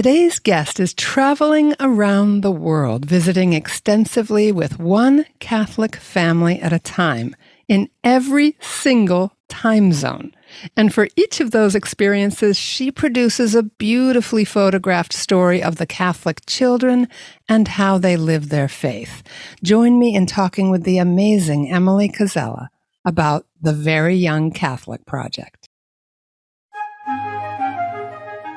Today's guest is traveling around the world, visiting extensively with one Catholic family at a time in every single time zone. And for each of those experiences, she produces a beautifully photographed story of the Catholic children and how they live their faith. Join me in talking with the amazing Emily Koczela about the Very Young Catholic Project.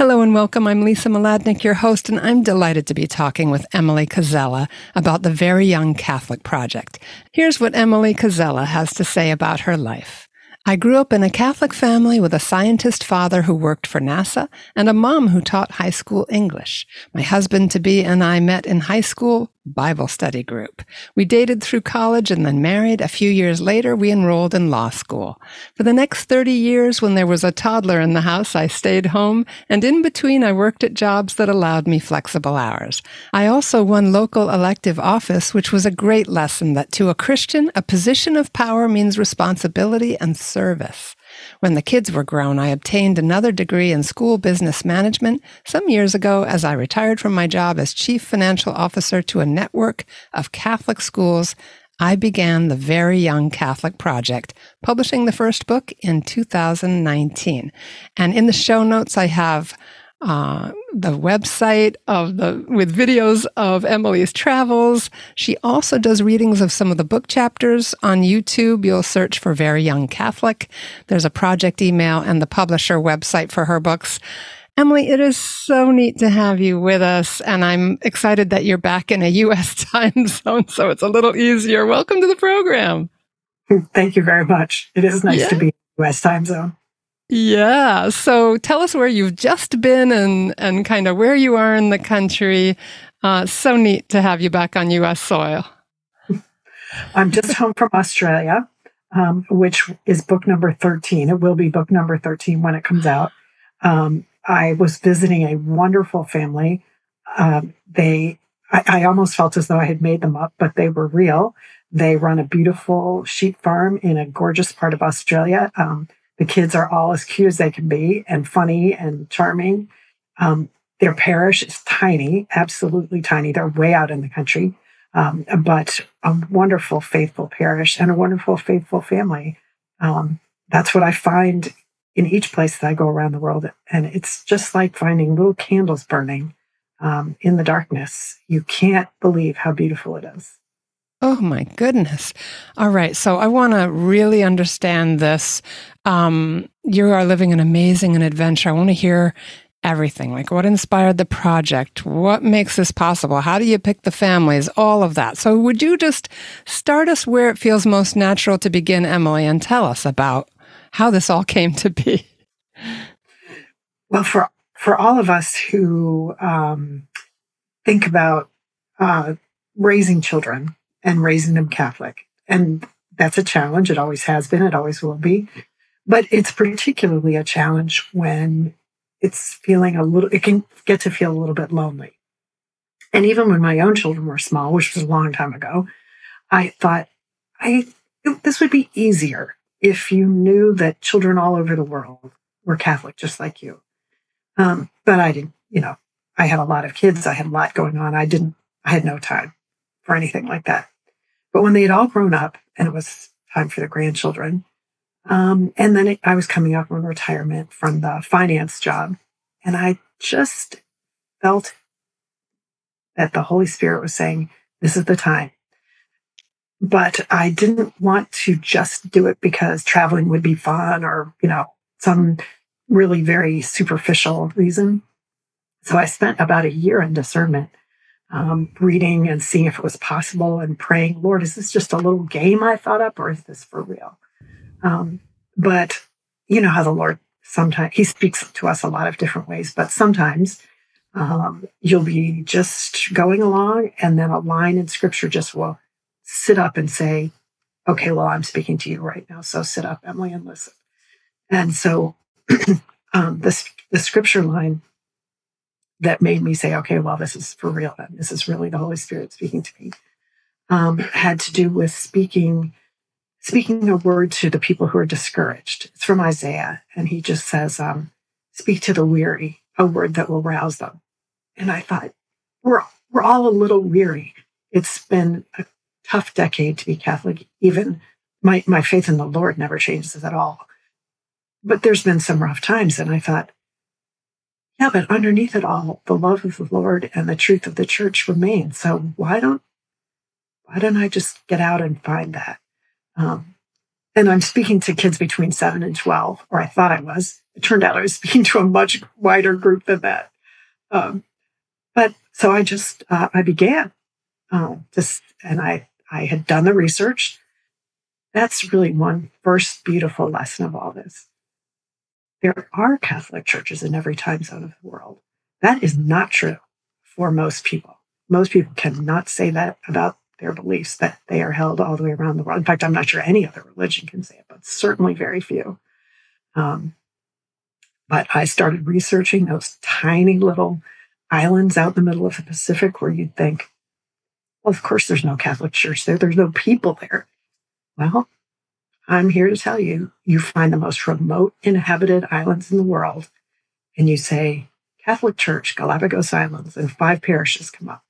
Hello and welcome. I'm Lisa Mladinich, your host, and I'm delighted to be talking with Emily Koczela about the Very Young Catholic Project. Here's what Emily Koczela has to say about her life. I grew up in a Catholic family with a scientist father who worked for NASA and a mom who taught high school English. My husband to be and I met in high school Bible study group. We dated through college and then married. A few years later, we enrolled in law school. For the next 30 years, when there was a toddler in the house, I stayed home, and in between, I worked at jobs that allowed me flexible hours. I also won local elective office, which was a great lesson that to a Christian, a position of power means responsibility and service. When the kids were grown, I obtained another degree in school business management some years ago as I retired from my job as chief financial officer to a network of Catholic schools. I began the Very Young Catholic Project, publishing the first book in 2019. And in the show notes, I have uh, the website of the with videos of Emily's travels. She also does readings of some of the book chapters on YouTube. You'll search for Very Young Catholic. There's a project email and the publisher website for her books. Emily, it is so neat to have you with us, and I'm excited that you're back in a U.S. time zone, so it's a little easier. Welcome to the program. Thank you very much. It is nice yeah. to be in U.S. time zone. Yeah. So tell us where you've just been and, and kind of where you are in the country. Uh, so neat to have you back on U.S. soil. I'm just home from Australia, um, which is book number 13. It will be book number 13 when it comes out. Um, I was visiting a wonderful family. Um, they, I, I, almost felt as though I had made them up, but they were real. They run a beautiful sheep farm in a gorgeous part of Australia. Um, the kids are all as cute as they can be and funny and charming. Um, their parish is tiny, absolutely tiny. They're way out in the country, um, but a wonderful, faithful parish and a wonderful, faithful family. Um, that's what I find in each place that I go around the world. And it's just like finding little candles burning um, in the darkness. You can't believe how beautiful it is. Oh my goodness. All right. So I want to really understand this. Um, you are living an amazing an adventure. I want to hear everything. Like what inspired the project? What makes this possible? How do you pick the families? All of that. So would you just start us where it feels most natural to begin, Emily, and tell us about how this all came to be? Well, for for all of us who um, think about uh, raising children, and raising them Catholic. And that's a challenge. It always has been, it always will be. But it's particularly a challenge when it's feeling a little, it can get to feel a little bit lonely. And even when my own children were small, which was a long time ago, I thought, I this would be easier if you knew that children all over the world were Catholic, just like you. Um, but I didn't, you know, I had a lot of kids. I had a lot going on. I didn't, I had no time for anything like that. But when they had all grown up and it was time for the grandchildren, um, and then it, I was coming up on retirement from the finance job, and I just felt that the Holy Spirit was saying, This is the time. But I didn't want to just do it because traveling would be fun or, you know, some really very superficial reason. So I spent about a year in discernment um, reading and seeing if it was possible and praying, Lord, is this just a little game I thought up or is this for real? Um, but you know how the Lord sometimes, He speaks to us a lot of different ways, but sometimes Um, you'll be just going along, and then a line in scripture just will sit up and say, Okay, well, I'm speaking to you right now. So sit up, Emily, and listen. And so um, this, the scripture line that made me say, okay, well, this is for real then. This is really the Holy Spirit speaking to me. Um, had to do with speaking speaking a word to the people who are discouraged. It's from Isaiah, and he just says, um, "Speak to the weary, a word that will rouse them." And I thought, we're we're all a little weary. It's been a tough decade to be Catholic. Even my my faith in the Lord never changes at all. But there's been some rough times, and I thought, yeah, but underneath it all, the love of the Lord and the truth of the church remain. So why don't why don't I just get out and find that? Um, and I'm speaking to kids between seven and twelve, or I thought I was. It turned out I was speaking to a much wider group than that. Um, but so I just uh, I began uh, just, and I I had done the research. That's really one first beautiful lesson of all this there are Catholic churches in every time zone of the world. That is not true for most people. Most people cannot say that about their beliefs that they are held all the way around the world. In fact, I'm not sure any other religion can say it, but certainly very few. Um, but I started researching those tiny little islands out in the middle of the Pacific where you'd think, well, of course, there's no Catholic church there. There's no people there. Well, I'm here to tell you, you find the most remote inhabited islands in the world, and you say, Catholic Church, Galapagos Islands, and five parishes come up.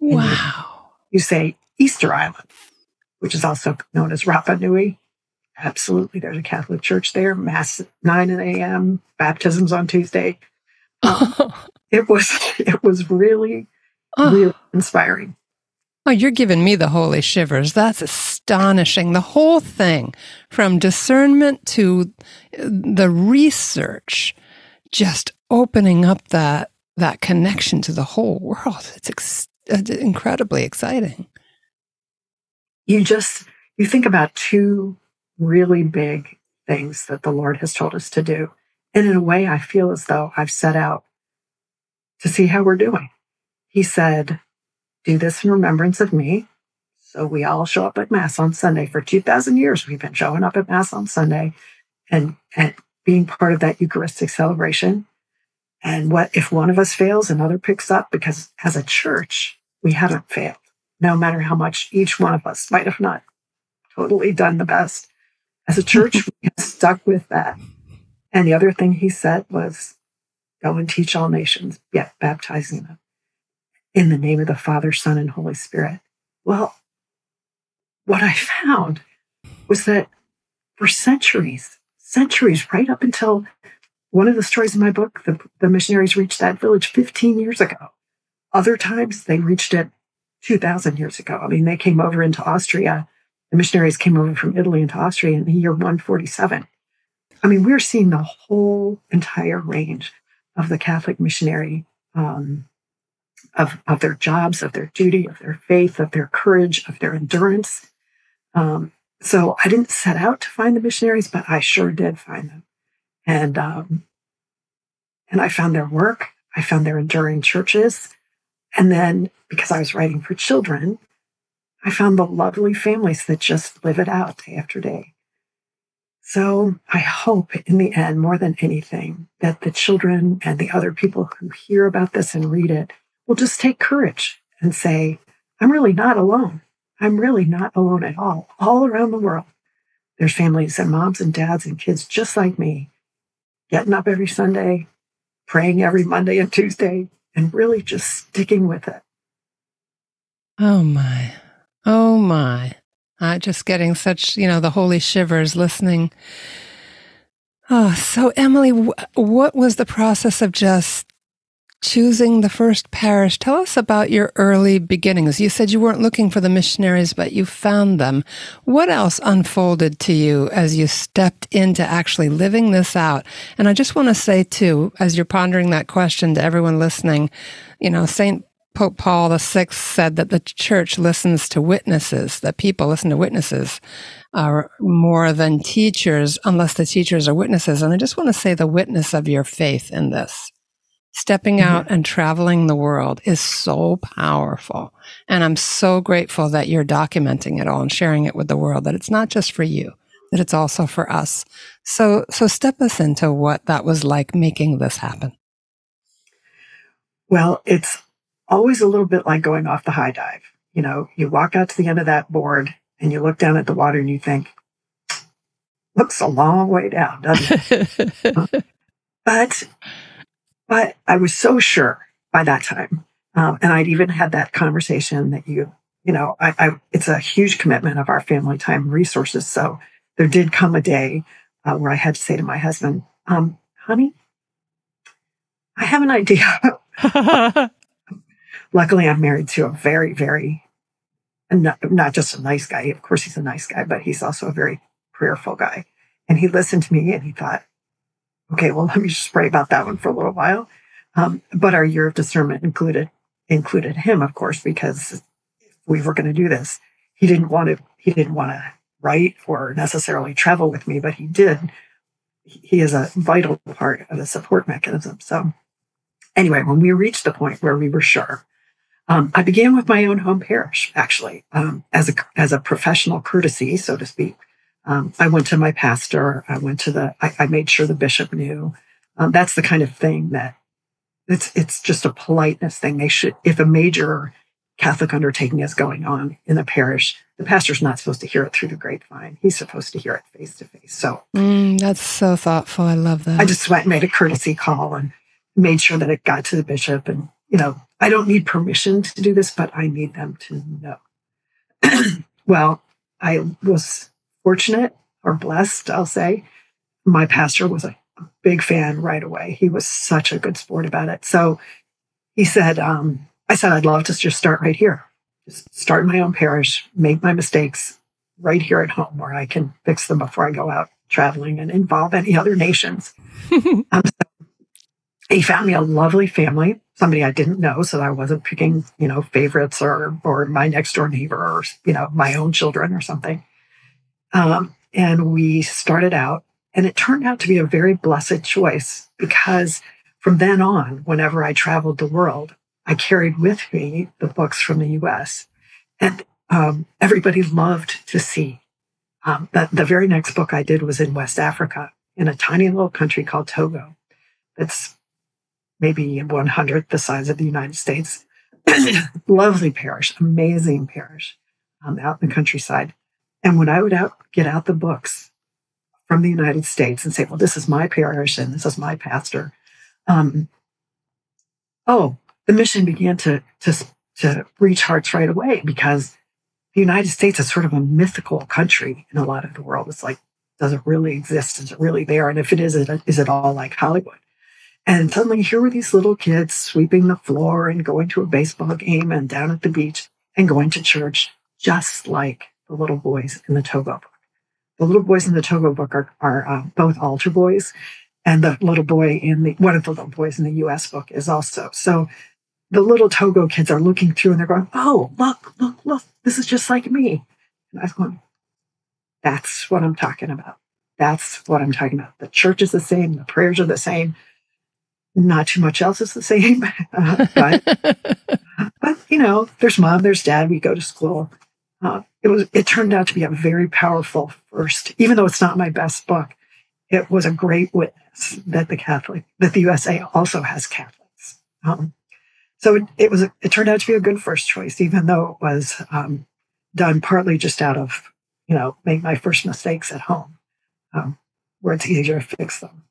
Wow. You, you, say Easter Island, which is also known as Rapa Nui. Absolutely, there's a Catholic church there. Mass 9 a.m. Baptisms on Tuesday. Um, it was it was really oh. really inspiring. Oh, you're giving me the holy shivers. That's astonishing. The whole thing, from discernment to the research, just opening up that that connection to the whole world. It's ex- uh, incredibly exciting. You just you think about two really big things that the Lord has told us to do. And in a way, I feel as though I've set out to see how we're doing. He said, do this in remembrance of me. So we all show up at Mass on Sunday. For 2,000 years, we've been showing up at Mass on Sunday and, and being part of that Eucharistic celebration. And what if one of us fails, another picks up? Because as a church, we haven't failed, no matter how much each one of us might have not totally done the best. As a church, we have stuck with that. And the other thing he said was, go and teach all nations, yet baptizing them in the name of the Father, Son, and Holy Spirit. Well, what I found was that for centuries, centuries, right up until one of the stories in my book, the, the missionaries reached that village 15 years ago. Other times they reached it 2,000 years ago. I mean, they came over into Austria. The missionaries came over from Italy into Austria in the year 147. I mean, we're seeing the whole entire range of the Catholic missionary um, of, of their jobs, of their duty, of their faith, of their courage, of their endurance. Um, so I didn't set out to find the missionaries, but I sure did find them. And, um, and I found their work. I found their enduring churches. And then because I was writing for children, I found the lovely families that just live it out day after day. So I hope in the end, more than anything, that the children and the other people who hear about this and read it will just take courage and say, I'm really not alone. I'm really not alone at all. All around the world, there's families and moms and dads and kids just like me, getting up every Sunday, praying every Monday and Tuesday, and really just sticking with it. Oh my. Oh my. Uh, just getting such, you know, the holy shivers listening. Oh, so Emily, what was the process of just choosing the first parish. Tell us about your early beginnings. You said you weren't looking for the missionaries, but you found them. What else unfolded to you as you stepped into actually living this out? And I just want to say, too, as you're pondering that question to everyone listening, you know, St. Pope Paul VI said that the church listens to witnesses, that people listen to witnesses uh, more than teachers, unless the teachers are witnesses. And I just want to say the witness of your faith in this. Stepping mm-hmm. out and traveling the world is so powerful. And I'm so grateful that you're documenting it all and sharing it with the world, that it's not just for you, that it's also for us. So, so step us into what that was like making this happen. Well, it's always a little bit like going off the high dive. You know, you walk out to the end of that board and you look down at the water and you think, looks a long way down, doesn't it? but, but I was so sure by that time. Um, and I'd even had that conversation that you, you know, I, I, it's a huge commitment of our family time resources. So there did come a day uh, where I had to say to my husband, um, honey, I have an idea. Luckily, I'm married to a very, very, not, not just a nice guy. Of course, he's a nice guy, but he's also a very prayerful guy. And he listened to me and he thought, okay, well, let me just pray about that one for a little while. Um, but our year of discernment included included him, of course, because we were going to do this, he didn't want to. He didn't want to write or necessarily travel with me, but he did. He is a vital part of the support mechanism. So, anyway, when we reached the point where we were sure, um, I began with my own home parish, actually, um, as a as a professional courtesy, so to speak. Um, I went to my pastor. I went to the. I, I made sure the bishop knew. Um, that's the kind of thing that it's it's just a politeness thing. They should, if a major Catholic undertaking is going on in the parish, the pastor's not supposed to hear it through the grapevine. He's supposed to hear it face to face. So mm, that's so thoughtful. I love that. I just went and made a courtesy call and made sure that it got to the bishop and you know, I don't need permission to do this, but I need them to know. well, I was fortunate or blessed, I'll say. My pastor was a big fan right away. He was such a good sport about it. So he said, um, I said, I'd love to just start right here. Just start my own parish, make my mistakes right here at home where I can fix them before I go out traveling and involve any other nations. um, so he found me a lovely family somebody I didn't know, so I wasn't picking, you know, favorites or or my next door neighbor or you know my own children or something. Um, and we started out, and it turned out to be a very blessed choice because from then on, whenever I traveled the world, I carried with me the books from the U.S. and um, everybody loved to see. Um, that the very next book I did was in West Africa, in a tiny little country called Togo. It's maybe one hundredth the size of the United States. Lovely parish, amazing parish um, out in the countryside. And when I would out get out the books from the United States and say, "Well, this is my parish and this is my pastor," um, oh, the mission began to to to reach hearts right away because the United States is sort of a mythical country in a lot of the world. It's like, does it really exist? Is it really there? And if it is, is it all like Hollywood? And suddenly here were these little kids sweeping the floor and going to a baseball game and down at the beach and going to church, just like the little boys in the Togo book. The little boys in the Togo book are, are uh, both altar boys, and the little boy in the one of the little boys in the U.S. book is also. So the little Togo kids are looking through and they're going, "Oh, look, look, look! This is just like me." And I was going, "That's what I'm talking about. That's what I'm talking about. The church is the same. The prayers are the same not too much else is the same. Uh, but, but, you know, there's mom, there's dad. We go to school. Uh, it was. It turned out to be a very powerful first, even though it's not my best book. It was a great witness that the Catholic, that the USA also has Catholics. Um, so it, it, was. It turned out to be a good first choice, even though it was um, done partly just out of, you know, make my first mistakes at home, um, where it's easier to fix them.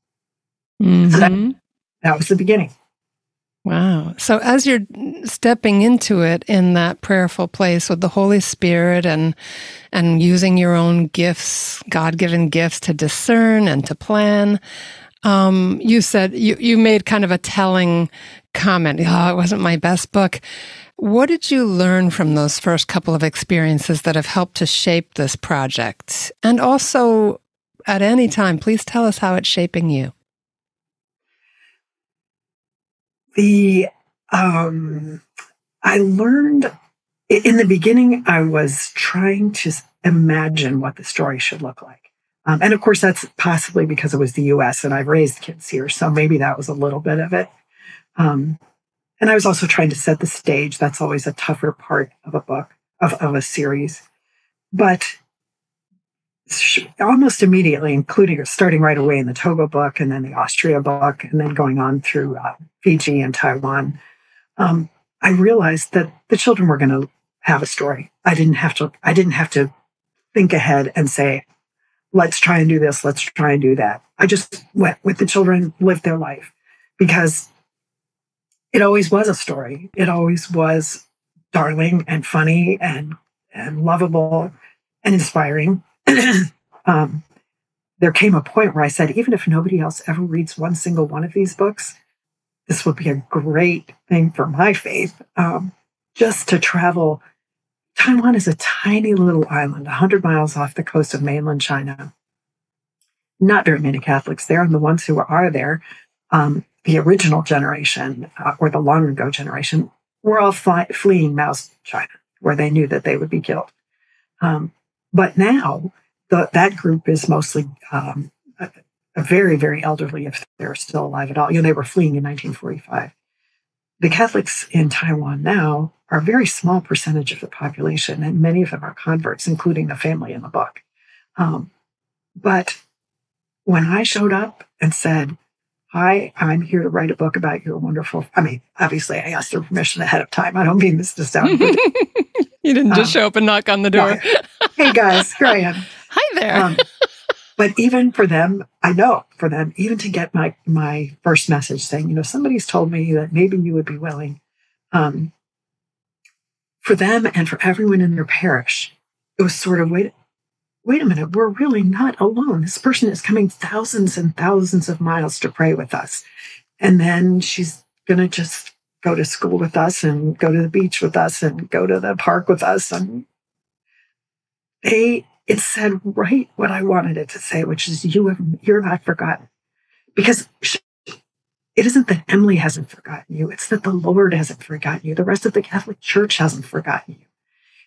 Mm-hmm. So that, that was the beginning. Wow. So as you're stepping into it in that prayerful place with the Holy Spirit and and using your own gifts, God-given gifts to discern and to plan, um, you said you, you made kind of a telling comment. Oh, it wasn't my best book. What did you learn from those first couple of experiences that have helped to shape this project? And also, at any time, please tell us how it's shaping you. The um, I learned in the beginning. I was trying to imagine what the story should look like, um, and of course, that's possibly because it was the U.S. and I've raised kids here, so maybe that was a little bit of it. Um, and I was also trying to set the stage. That's always a tougher part of a book, of, of a series. But almost immediately, including or starting right away in the Togo book and then the Austria book, and then going on through uh, Fiji and Taiwan, um, I realized that the children were going to have a story. I didn't have to. I didn't have to think ahead and say, "Let's try and do this. Let's try and do that." I just went with the children, lived their life, because it always was a story. It always was darling and funny and and lovable and inspiring um, there came a point where I said, even if nobody else ever reads one single one of these books, this would be a great thing for my faith. Um, just to travel. Taiwan is a tiny little island, 100 miles off the coast of mainland China. Not very many Catholics there, and the ones who are there, um, the original generation uh, or the long ago generation, were all fly- fleeing Mao's China, where they knew that they would be killed. Um, but now the, that group is mostly um, a, a very, very elderly, if they're still alive at all. You know, they were fleeing in 1945. The Catholics in Taiwan now are a very small percentage of the population, and many of them are converts, including the family in the book. Um, but when I showed up and said, Hi, I'm here to write a book about your wonderful. I mean, obviously, I asked their permission ahead of time. I don't mean this to sound. you didn't just um, show up and knock on the door. No, hey guys, here I am. Hi there. Um, but even for them, I know for them, even to get my my first message saying, you know, somebody's told me that maybe you would be willing. Um, for them and for everyone in their parish, it was sort of wait, wait a minute, we're really not alone. This person is coming thousands and thousands of miles to pray with us, and then she's gonna just go to school with us and go to the beach with us and go to the park with us and mm-hmm. they it said right what I wanted it to say, which is you have you're not forgotten. Because it isn't that Emily hasn't forgotten you, it's that the Lord hasn't forgotten you. The rest of the Catholic Church hasn't forgotten you.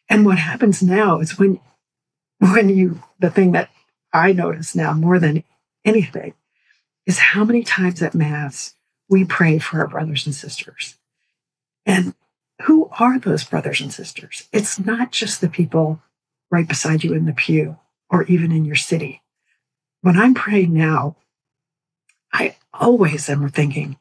And what happens now is when when you the thing that I notice now more than anything is how many times at Mass we pray for our brothers and sisters. And who are those brothers and sisters? It's not just the people right beside you in the pew or even in your city. When I'm praying now, I always am thinking,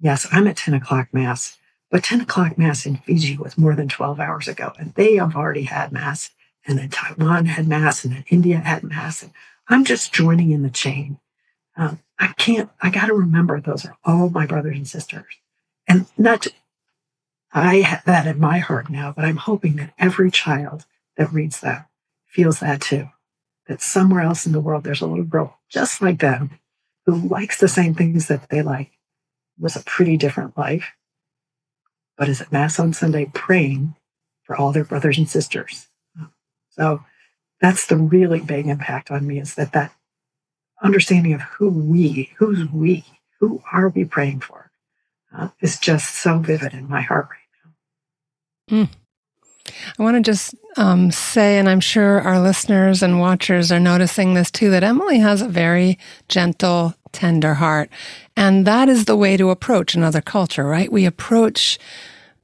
yes, I'm at 10 o'clock Mass, but 10 o'clock Mass in Fiji was more than 12 hours ago, and they have already had Mass, and then Taiwan had Mass, and then India had Mass, and I'm just joining in the chain. Um, I can't, I got to remember those are all my brothers and sisters. And not, to, I have that in my heart now, but I'm hoping that every child that reads that feels that too. That somewhere else in the world, there's a little girl just like them who likes the same things that they like, was a pretty different life, but is at Mass on Sunday praying for all their brothers and sisters. So that's the really big impact on me is that that understanding of who we, who's we, who are we praying for, uh, is just so vivid in my heart. Mm. I want to just um, say, and I'm sure our listeners and watchers are noticing this too, that Emily has a very gentle, tender heart. And that is the way to approach another culture, right? We approach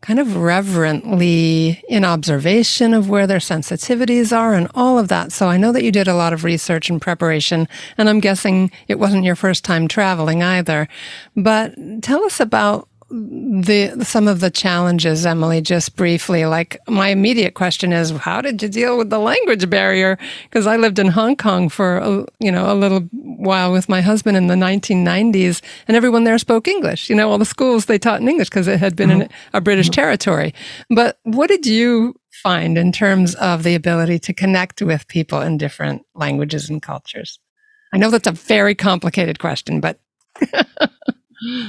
kind of reverently in observation of where their sensitivities are and all of that. So I know that you did a lot of research and preparation, and I'm guessing it wasn't your first time traveling either. But tell us about the some of the challenges emily just briefly like my immediate question is how did you deal with the language barrier? Because i lived in hong kong for a, you know a little while with my husband in the 1990s and everyone there spoke english. You know all the schools they taught in english because it had been in a british mm-hmm. territory. But what did you find in terms of the ability to connect with people in different languages and cultures? I know that's a very complicated question but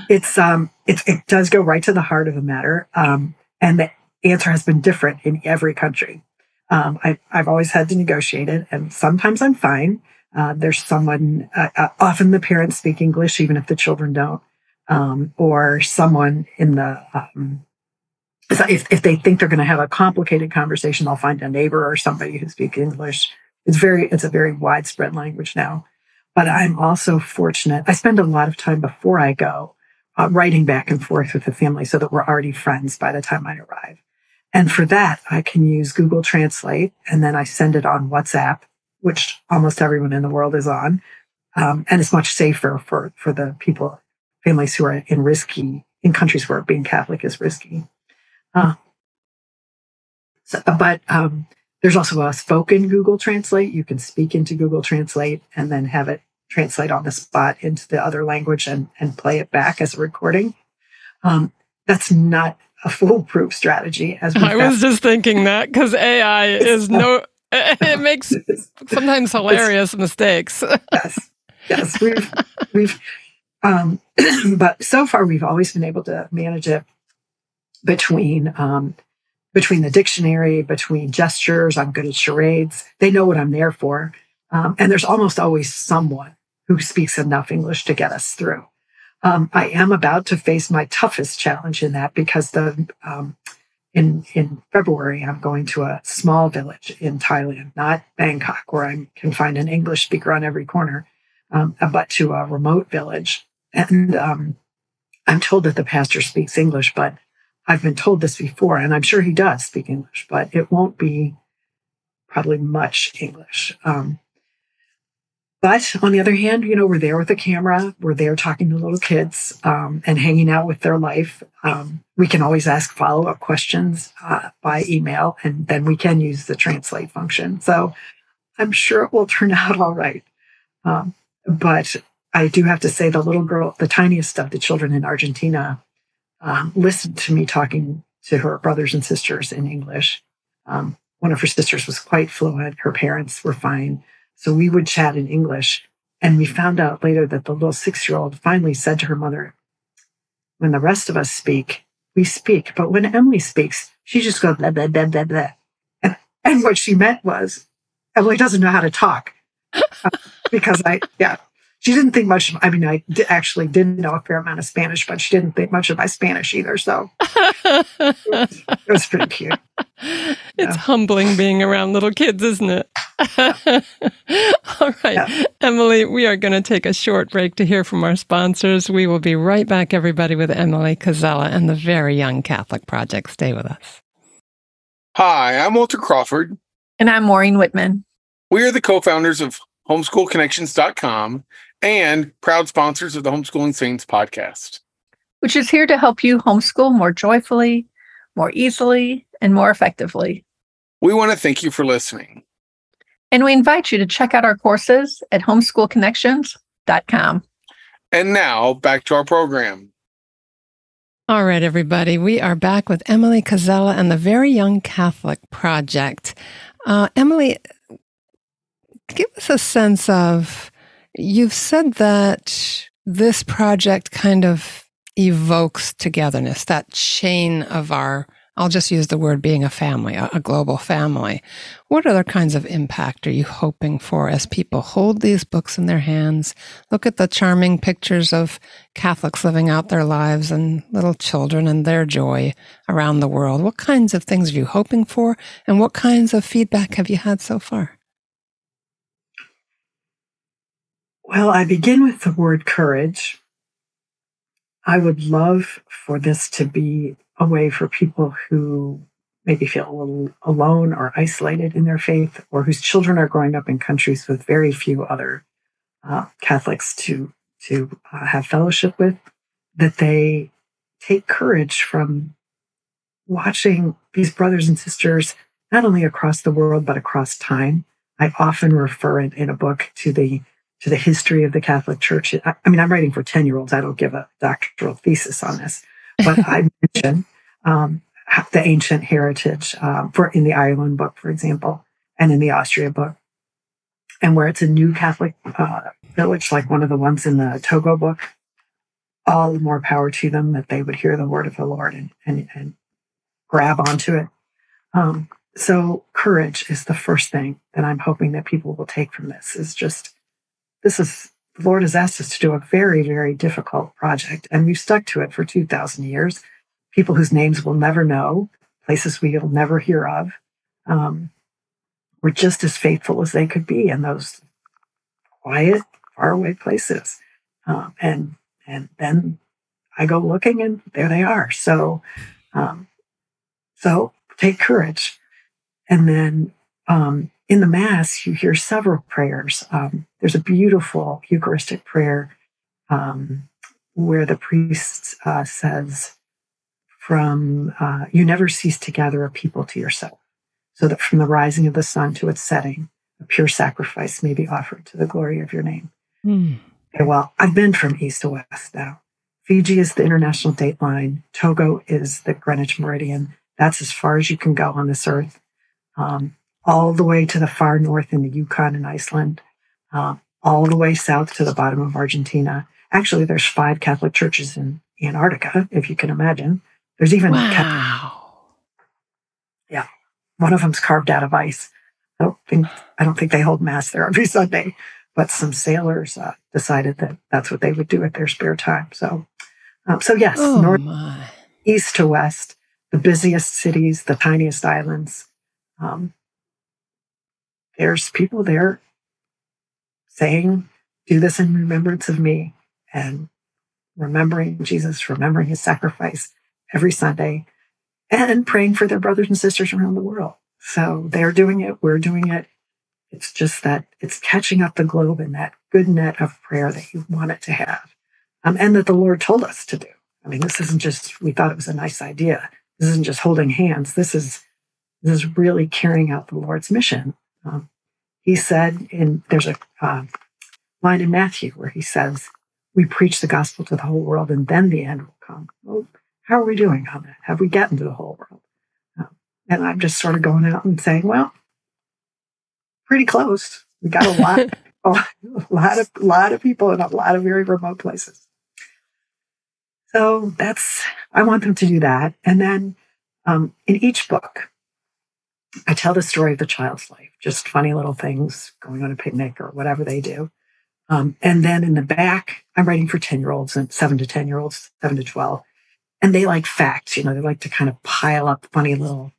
it's um it, it does go right to the heart of the matter um and the answer has been different in every country. Um I, i've always had to negotiate it and sometimes i'm fine. Uh, there's someone uh, uh, often the parents speak english even if the children don't. Um, or someone in the um, if, if they think they're going to have a complicated conversation they'll find a neighbor or somebody who speaks english. It's very it's a very widespread language now but I'm also fortunate. I spend a lot of time before I go uh, writing back and forth with the family so that we're already friends by the time I arrive. And for that, I can use Google Translate and then I send it on WhatsApp, which almost everyone in the world is on. Um, and it's much safer for, for the people, families who are in risky, in countries where being Catholic is risky. Uh, so, but um, there's also a spoken Google Translate. You can speak into Google Translate and then have it translate on the spot into the other language and, and play it back as a recording. Um, that's not a foolproof strategy. As I was just thinking that because AI is no, it makes sometimes hilarious it's, mistakes. yes, yes, we've we've, um, but so far we've always been able to manage it between um, between the dictionary, between gestures. I'm good at charades. They know what I'm there for. Um, and there's almost always someone who speaks enough English to get us through. Um, I am about to face my toughest challenge in that because the um, in in February I'm going to a small village in Thailand, not Bangkok, where I can find an English speaker on every corner, um, but to a remote village. And um, I'm told that the pastor speaks English, but I've been told this before, and I'm sure he does speak English, but it won't be probably much English. Um, but on the other hand, you know, we're there with the camera, we're there talking to little kids um, and hanging out with their life. Um, we can always ask follow up questions uh, by email, and then we can use the translate function. So I'm sure it will turn out all right. Um, but I do have to say, the little girl, the tiniest of the children in Argentina, um, listened to me talking to her brothers and sisters in English. Um, one of her sisters was quite fluent, her parents were fine. So we would chat in English. And we found out later that the little six year old finally said to her mother, When the rest of us speak, we speak. But when Emily speaks, she just goes blah, blah, blah, blah, blah. And, what she meant was, Emily doesn't know how to talk. Uh, because I, yeah, she didn't think much. I mean, I actually did know a fair amount of Spanish, but she didn't think much of my Spanish either. So it, was, it was pretty cute. It's yeah. humbling being around little kids, isn't it? All right, yeah. Emily, we are going to take a short break to hear from our sponsors. We will be right back, everybody, with Emily Koczela and the Very Young Catholic Project. Stay with us. Hi, I'm Walter Crawford. And I'm Maureen Whitman. We are the co founders of homeschoolconnections.com and proud sponsors of the Homeschooling Saints podcast, which is here to help you homeschool more joyfully, more easily, and more effectively. We want to thank you for listening. And we invite you to check out our courses at homeschoolconnections.com. And now back to our program. All right, everybody. We are back with Emily Koczela and the Very Young Catholic Project. Uh, Emily, give us a sense of You've said that this project kind of evokes togetherness, that chain of our, I'll just use the word being a family, a, global family. What other kinds of impact are you hoping for as people hold these books in their hands, look at the charming pictures of Catholics living out their lives and little children and their joy around the world? What kinds of things are you hoping for? And what kinds of feedback have you had so far? Well, I begin with the word courage. I would love for this to be a way for people who maybe feel a little alone or isolated in their faith, or whose children are growing up in countries with very few other uh, Catholics to to uh, have fellowship with, that they take courage from watching these brothers and sisters not only across the world but across time. I often refer in, in a book to the to the history of the Catholic Church. I, I mean, I'm writing for 10 year olds. I don't give a doctoral thesis on this, but I mention um, the ancient heritage um, for in the Ireland book, for example, and in the Austria book. And where it's a new Catholic uh, village, like one of the ones in the Togo book, all the more power to them that they would hear the word of the Lord and, and, and grab onto it. Um, so courage is the first thing that I'm hoping that people will take from this is just this is the Lord has asked us to do a very, very difficult project, and we've stuck to it for 2,000 years. People whose names we'll never know, places we'll never hear of. Um, we're just as faithful as they could be in those quiet, faraway places. Um, and and then I go looking and there they are. So, um, so take courage. And then um, in the Mass, you hear several prayers. Um, there's a beautiful Eucharistic prayer um, where the priest uh, says, "From uh, you never cease to gather a people to yourself, so that from the rising of the sun to its setting, a pure sacrifice may be offered to the glory of your name." Mm. Okay, well, I've been from east to west now. Fiji is the international date line. Togo is the Greenwich Meridian. That's as far as you can go on this earth. Um, all the way to the far north in the Yukon and Iceland, uh, all the way south to the bottom of Argentina. Actually, there's five Catholic churches in Antarctica, if you can imagine. There's even wow. Catholic, yeah, one of them's carved out of ice. I don't think I don't think they hold mass there every Sunday, but some sailors uh, decided that that's what they would do at their spare time. So, um, so yes, oh north, my. east to west, the busiest cities, the tiniest islands. Um, there's people there saying, Do this in remembrance of me, and remembering Jesus, remembering his sacrifice every Sunday, and praying for their brothers and sisters around the world. So they're doing it, we're doing it. It's just that it's catching up the globe in that good net of prayer that you want it to have, um, and that the Lord told us to do. I mean, this isn't just, we thought it was a nice idea. This isn't just holding hands. This is, this is really carrying out the Lord's mission. Um, he said, in there's a uh, line in Matthew where he says, "We preach the gospel to the whole world, and then the end will come." Well, how are we doing on that? Have we gotten to the whole world? Um, and I'm just sort of going out and saying, "Well, pretty close. We got a lot, a lot of, lot of people in a lot of very remote places." So that's I want them to do that, and then um, in each book, I tell the story of the child's life, just funny little things, going on a picnic or whatever they do. Um, and then in the back, I'm writing for 10 year olds and seven to 10 year olds, seven to 12. And they like facts, you know, they like to kind of pile up funny little,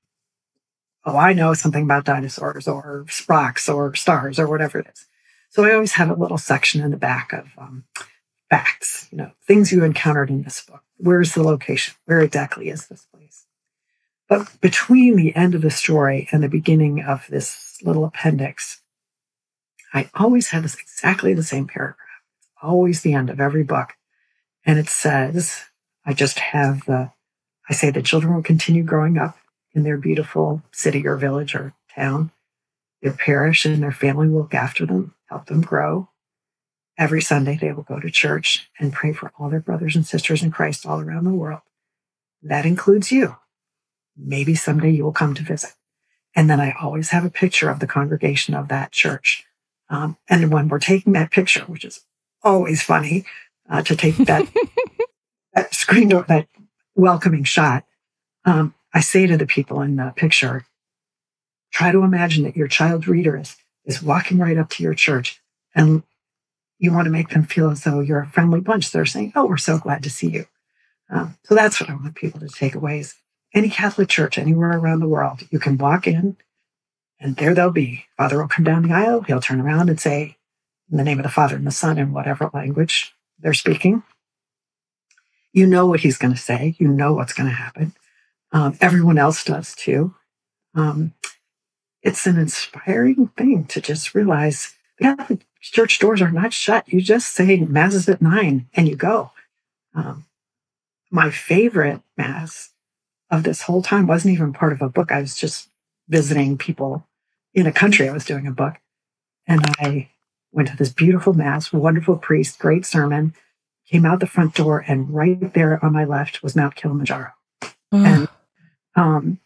oh, I know something about dinosaurs or sprocks or stars or whatever it is. So I always have a little section in the back of um, facts, you know, things you encountered in this book. Where's the location? Where exactly is this place? But between the end of the story and the beginning of this little appendix, I always have this exactly the same paragraph. It's always the end of every book. And it says, I just have the, I say the children will continue growing up in their beautiful city or village or town. Their parish and their family will look after them, help them grow. Every Sunday, they will go to church and pray for all their brothers and sisters in Christ all around the world. That includes you maybe someday you will come to visit. And then I always have a picture of the congregation of that church. Um, and when we're taking that picture, which is always funny uh, to take that, that screen door, that welcoming shot, um, I say to the people in the picture, try to imagine that your child reader is, is walking right up to your church and you want to make them feel as though you're a friendly bunch. They're saying, Oh, we're so glad to see you. Um, so that's what I want people to take away is any Catholic church anywhere around the world. You can walk in and there they'll be. Father will come down the aisle. He'll turn around and say, in the name of the Father and the Son, in whatever language they're speaking. You know what he's going to say. You know what's going to happen. Um, everyone else does too. Um, it's an inspiring thing to just realize the Catholic church doors are not shut. You just say masses at nine and you go. Um, my favorite mass of this whole time wasn't even part of a book. I was just visiting people in a country. I was doing a book. And I went to this beautiful mass, wonderful priest, great sermon, came out the front door, and right there on my left was Mount Kilimanjaro. And um,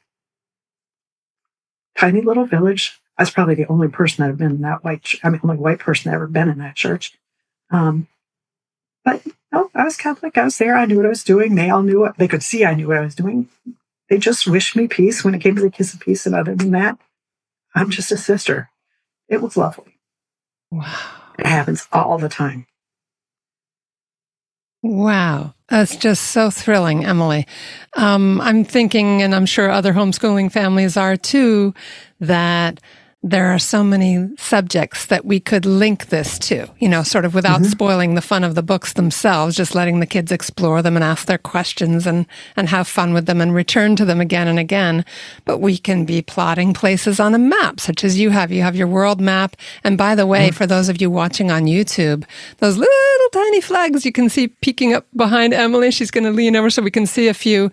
tiny little village. I was probably the only person that had been in that white, I mean, only white person that ever been in that church. Um, but no, I was Catholic. I was there. I knew what I was doing. They all knew what they could see. I knew what I was doing. They just wished me peace when it came to the kiss of peace. And other than that, I'm just a sister. It was lovely. Wow. It happens all the time. Wow. That's just so thrilling, Emily. Um, I'm thinking, and I'm sure other homeschooling families are too, that there are so many subjects that we could link this to, you know, sort of without mm-hmm. spoiling the fun of the books themselves, just letting the kids explore them and ask their questions and, and have fun with them and return to them again and again. But we can be plotting places on a map, such as you have. You have your world map. And by the way, mm-hmm. for those of you watching on YouTube, those little tiny flags you can see peeking up behind Emily, she's going to lean over so we can see a few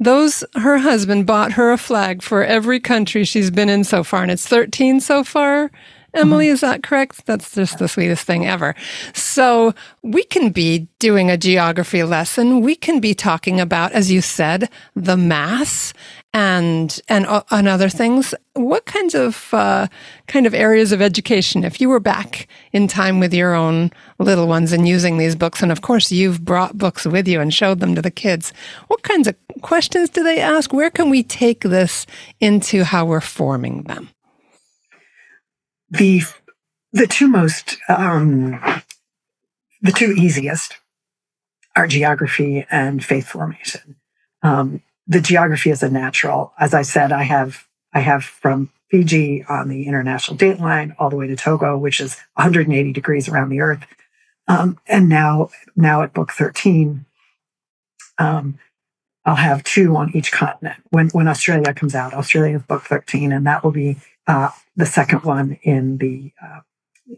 those her husband bought her a flag for every country she's been in so far and it's 13 so far Emily, is that correct? That's just the sweetest thing ever. So we can be doing a geography lesson. We can be talking about, as you said, the mass and and uh, and other things. What kinds of uh, kind of areas of education, if you were back in time with your own little ones and using these books, and of course you've brought books with you and showed them to the kids, what kinds of questions do they ask? Where can we take this into how we're forming them? the the two most um, the two easiest are geography and faith formation. Um, the geography is a natural. As I said, I have I have from Fiji on the international date line all the way to Togo, which is 180 degrees around the Earth, um, and now now at book 13, um, I'll have two on each continent. When when Australia comes out, Australia is book 13, and that will be uh, the second one in the uh,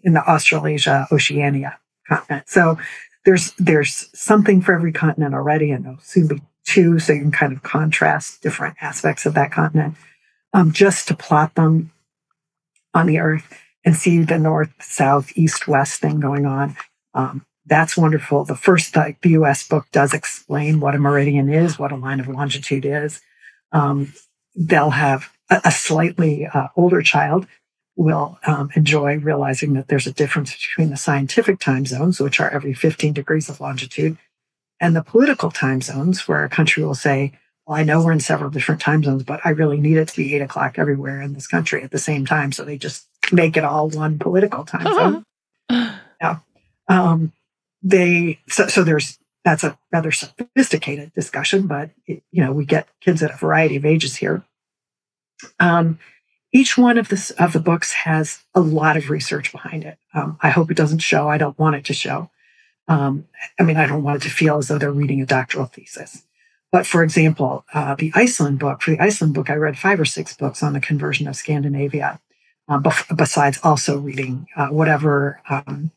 in the Australasia Oceania continent. So there's there's something for every continent already, and there'll soon be two, so you can kind of contrast different aspects of that continent. Um, just to plot them on the Earth and see the north, south, east, west thing going on. Um, that's wonderful. The first, the, the U.S. book does explain what a meridian is, what a line of longitude is. Um, they'll have a, a slightly uh, older child will um, enjoy realizing that there's a difference between the scientific time zones, which are every 15 degrees of longitude, and the political time zones, where a country will say, well, I know we're in several different time zones, but I really need it to be eight o'clock everywhere in this country at the same time. So they just make it all one political time zone. yeah. Um, they, so, so there's, that's a rather sophisticated discussion, but it, you know, we get kids at a variety of ages here. Um, each one of the of the books has a lot of research behind it. Um, I hope it doesn't show. I don't want it to show. Um, I mean, I don't want it to feel as though they're reading a doctoral thesis. But for example, uh, the Iceland book, for the Iceland book, I read five or six books on the conversion of Scandinavia, uh, bef- besides also reading uh, whatever um,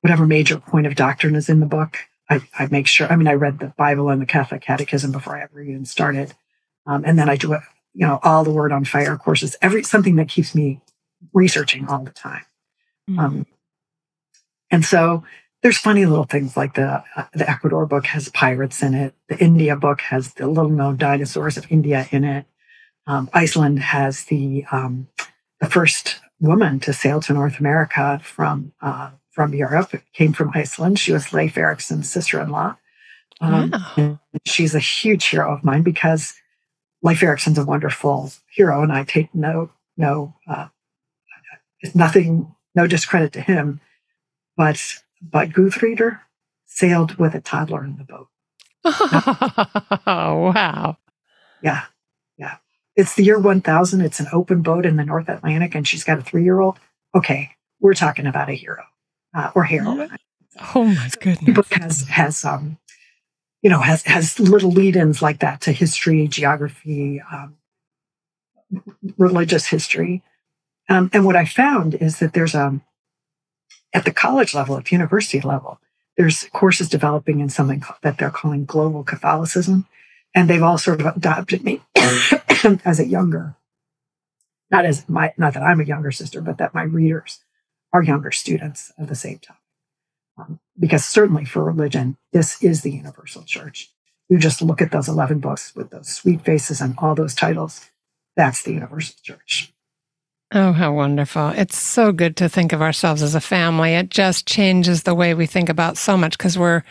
whatever major point of doctrine is in the book. I, I, make sure. I mean, I read the Bible and the Catholic Catechism before I ever even started, um, and then I do a, you know, all the word on fire courses, every something that keeps me researching all the time. Mm-hmm. Um, and so there's funny little things like the uh, the Ecuador book has pirates in it. The India book has the little known dinosaurs of India in it. Um, Iceland has the um, the first woman to sail to North America from uh, from Europe. It came from Iceland. She was Leif Erikson's sister-in-law. Um, wow. She's a huge hero of mine because Leif Erikson's a wonderful hero, and I take no no uh, nothing no discredit to him, but but Gudridur sailed with a toddler in the boat. Oh wow! Yeah, yeah. It's the year one thousand. It's an open boat in the North Atlantic, and she's got a three year old. Okay, we're talking about a hero uh, or heroine. Oh my goodness! The book has has um you know, has has little lead-ins like that to history, geography, um, religious history. Um, and what I found is that there's a um, at the college level, at the university level, there's courses developing in something that they're calling global Catholicism, and they've all sort of adopted me as a younger, not as my not that I'm a younger sister, but that my readers are younger students at the same time. Um, because certainly for religion, this is the universal church. You just look at those 11 books with those sweet faces and all those titles. That's the universal church. Oh, how wonderful. It's so good to think of ourselves as a family. It just changes the way we think about so much because we're,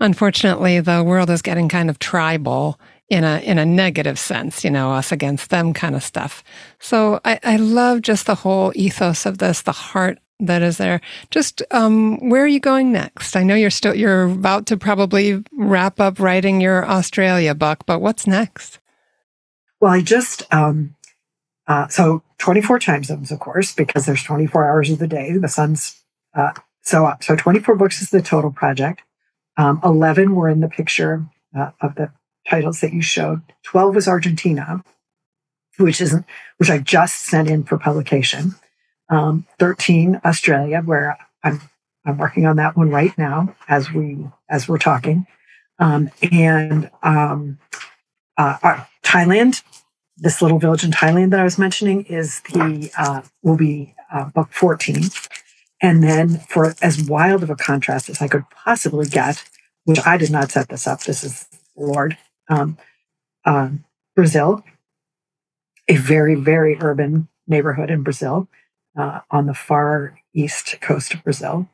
unfortunately, the world is getting kind of tribal in a in a negative sense, you know, us against them kind of stuff. So I, I love just the whole ethos of this, the heart that is there. Just um, where are you going next? I know you're still you're about to probably wrap up writing your Australia book, but what's next? Well, I just um, uh, so 24 time zones, of course, because there's 24 hours of the day. The sun's uh, so up. so 24 books is the total project. Um, 11 were in the picture uh, of the titles that you showed. 12 was Argentina, which isn't which I just sent in for publication. Um, 13 Australia, where I'm I'm working on that one right now as we as we're talking, um, and um, uh, Thailand. This little village in Thailand that I was mentioning is the uh, will be uh, book 14, and then for as wild of a contrast as I could possibly get, which I did not set this up. This is Lord um, um, Brazil, a very very urban neighborhood in Brazil uh, on the far east coast of Brazil.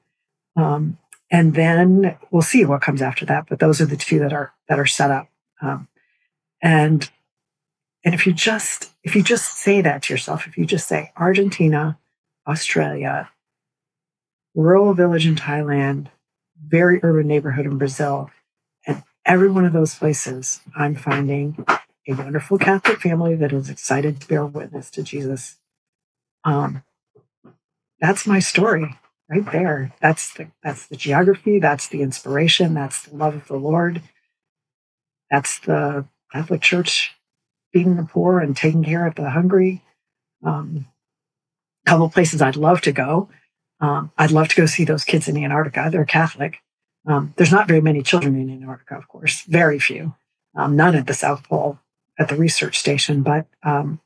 Um, and then we'll see what comes after that. But those are the two that are that are set up. Um, and and if you just if you just say that to yourself, if you just say Argentina, Australia, rural village in Thailand, very urban neighborhood in Brazil, and every one of those places, I'm finding a wonderful Catholic family that is excited to bear witness to Jesus. Um, that's my story right there. That's the that's the geography. That's the inspiration. That's the love of the Lord. That's the Catholic Church feeding the poor and taking care of the hungry. Um, a couple places I'd love to go. Um, I'd love to go see those kids in Antarctica. They're Catholic. Um, there's not very many children in Antarctica, of course, very few. Um, none at the South Pole at the research station, but um,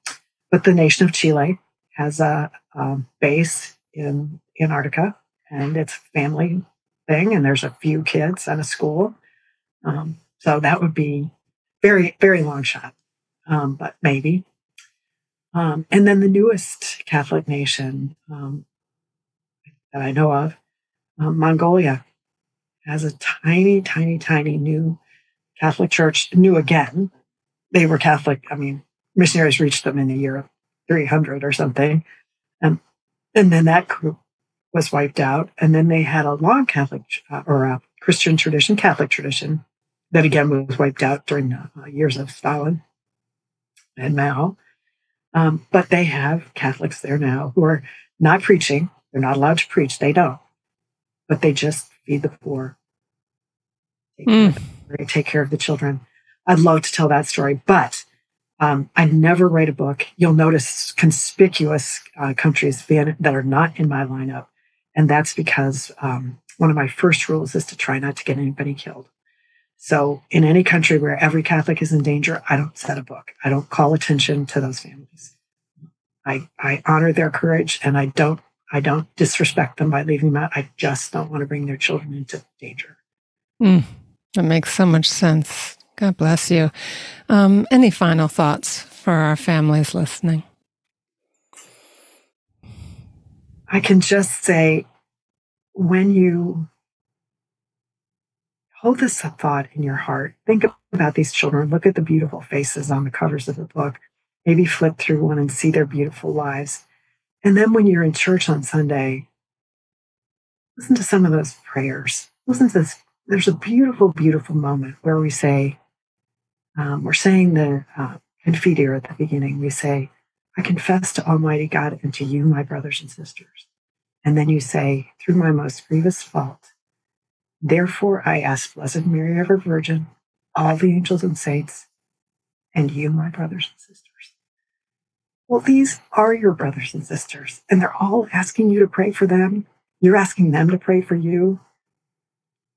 but the nation of Chile has a, a base in Antarctica, and it's a family thing, and there's a few kids and a school. Um, so that would be very, very long shot, um, but maybe. Um, and then the newest Catholic nation um, that I know of, um, Mongolia, has a tiny, tiny, tiny new Catholic church, new again. They were Catholic. I mean, missionaries reached them in the year 300 or something. And, and then that group was wiped out. And then they had a long Catholic uh, or a Christian tradition, Catholic tradition, that again was wiped out during the uh, years of Stalin and Mao. Um, but they have Catholics there now who are not preaching. They're not allowed to preach. They don't. But they just feed the poor, take, mm. care, of, take care of the children. I'd love to tell that story, but um, I never write a book. You'll notice conspicuous uh, countries that are not in my lineup and that's because um, one of my first rules is to try not to get anybody killed. So, in any country where every Catholic is in danger, I don't set a book. I don't call attention to those families. I, I honor their courage and I don't I don't disrespect them by leaving them out. I just don't want to bring their children into danger. Mm, that makes so much sense. God bless you. Um, any final thoughts for our families listening? I can just say when you hold this thought in your heart, think about these children, look at the beautiful faces on the covers of the book, maybe flip through one and see their beautiful lives. And then when you're in church on Sunday, listen to some of those prayers. Listen to this. There's a beautiful, beautiful moment where we say, um, we're saying the uh, at the beginning. We say, I confess to Almighty God and to you, my brothers and sisters. And then you say, through my most grievous fault, therefore I ask Blessed Mary, ever Virgin, all the angels and saints, and you, my brothers and sisters. Well, these are your brothers and sisters, and they're all asking you to pray for them. You're asking them to pray for you.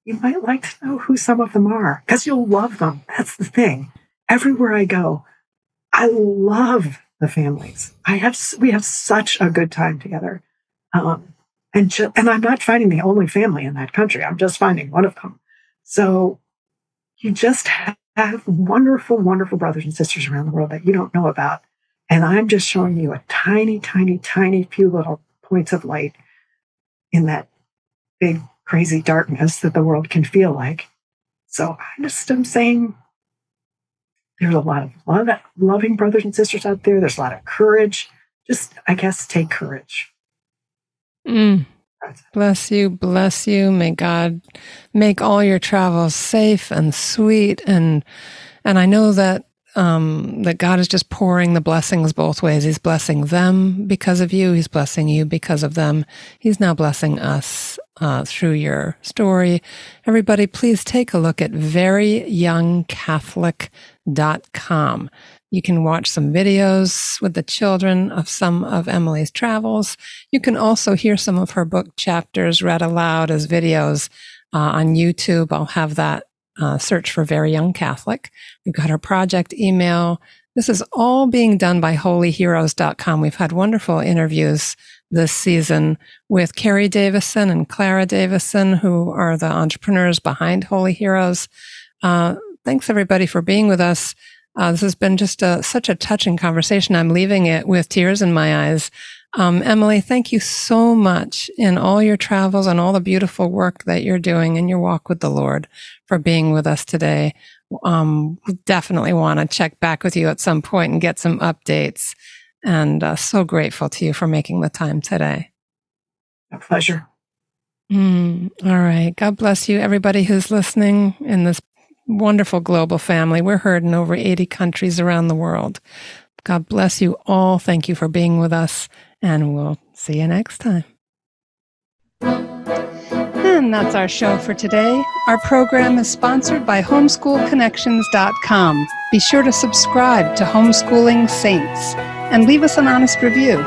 You might like to know who some of them are because you'll love them. That's the thing. Everywhere I go, I love the families. I have we have such a good time together, um, and and I'm not finding the only family in that country. I'm just finding one of them. So you just have wonderful, wonderful brothers and sisters around the world that you don't know about, and I'm just showing you a tiny, tiny, tiny few little points of light in that big, crazy darkness that the world can feel like. So I just am saying there's a lot of love, loving brothers and sisters out there. There's a lot of courage. Just, I guess, take courage. Mm. Bless you, bless you. May God make all your travels safe and sweet. And and I know that um, that God is just pouring the blessings both ways. He's blessing them because of you. He's blessing you because of them. He's now blessing us uh, through your story. Everybody, please take a look at veryyoungcatholic.com. You can watch some videos with the children of some of Emily's travels. You can also hear some of her book chapters read aloud as videos uh, on YouTube. I'll have that uh, search for Very Young Catholic. We've got our project email. This is all being done by holyheroes.com. We've had wonderful interviews this season with Carrie Davison and Clara Davison, who are the entrepreneurs behind Holy Heroes. Uh, thanks everybody for being with us. Uh, this has been just a, such a touching conversation. I'm leaving it with tears in my eyes. Um, Emily, thank you so much in all your travels and all the beautiful work that you're doing in your walk with the Lord for being with us today. Um, we definitely want to check back with you at some point and get some updates. And uh, so grateful to you for making the time today. A pleasure. Mm, all right. God bless you, everybody who's listening in this wonderful global family. We're heard in over 80 countries around the world. God bless you all. Thank you for being with us, and we'll see you next time. And that's our show for today. Our program is sponsored by homeschoolconnections.com. Be sure to subscribe to Homeschooling Saints and leave us an honest review.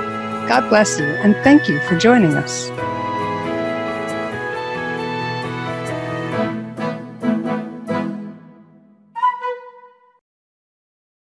God bless you, and thank you for joining us.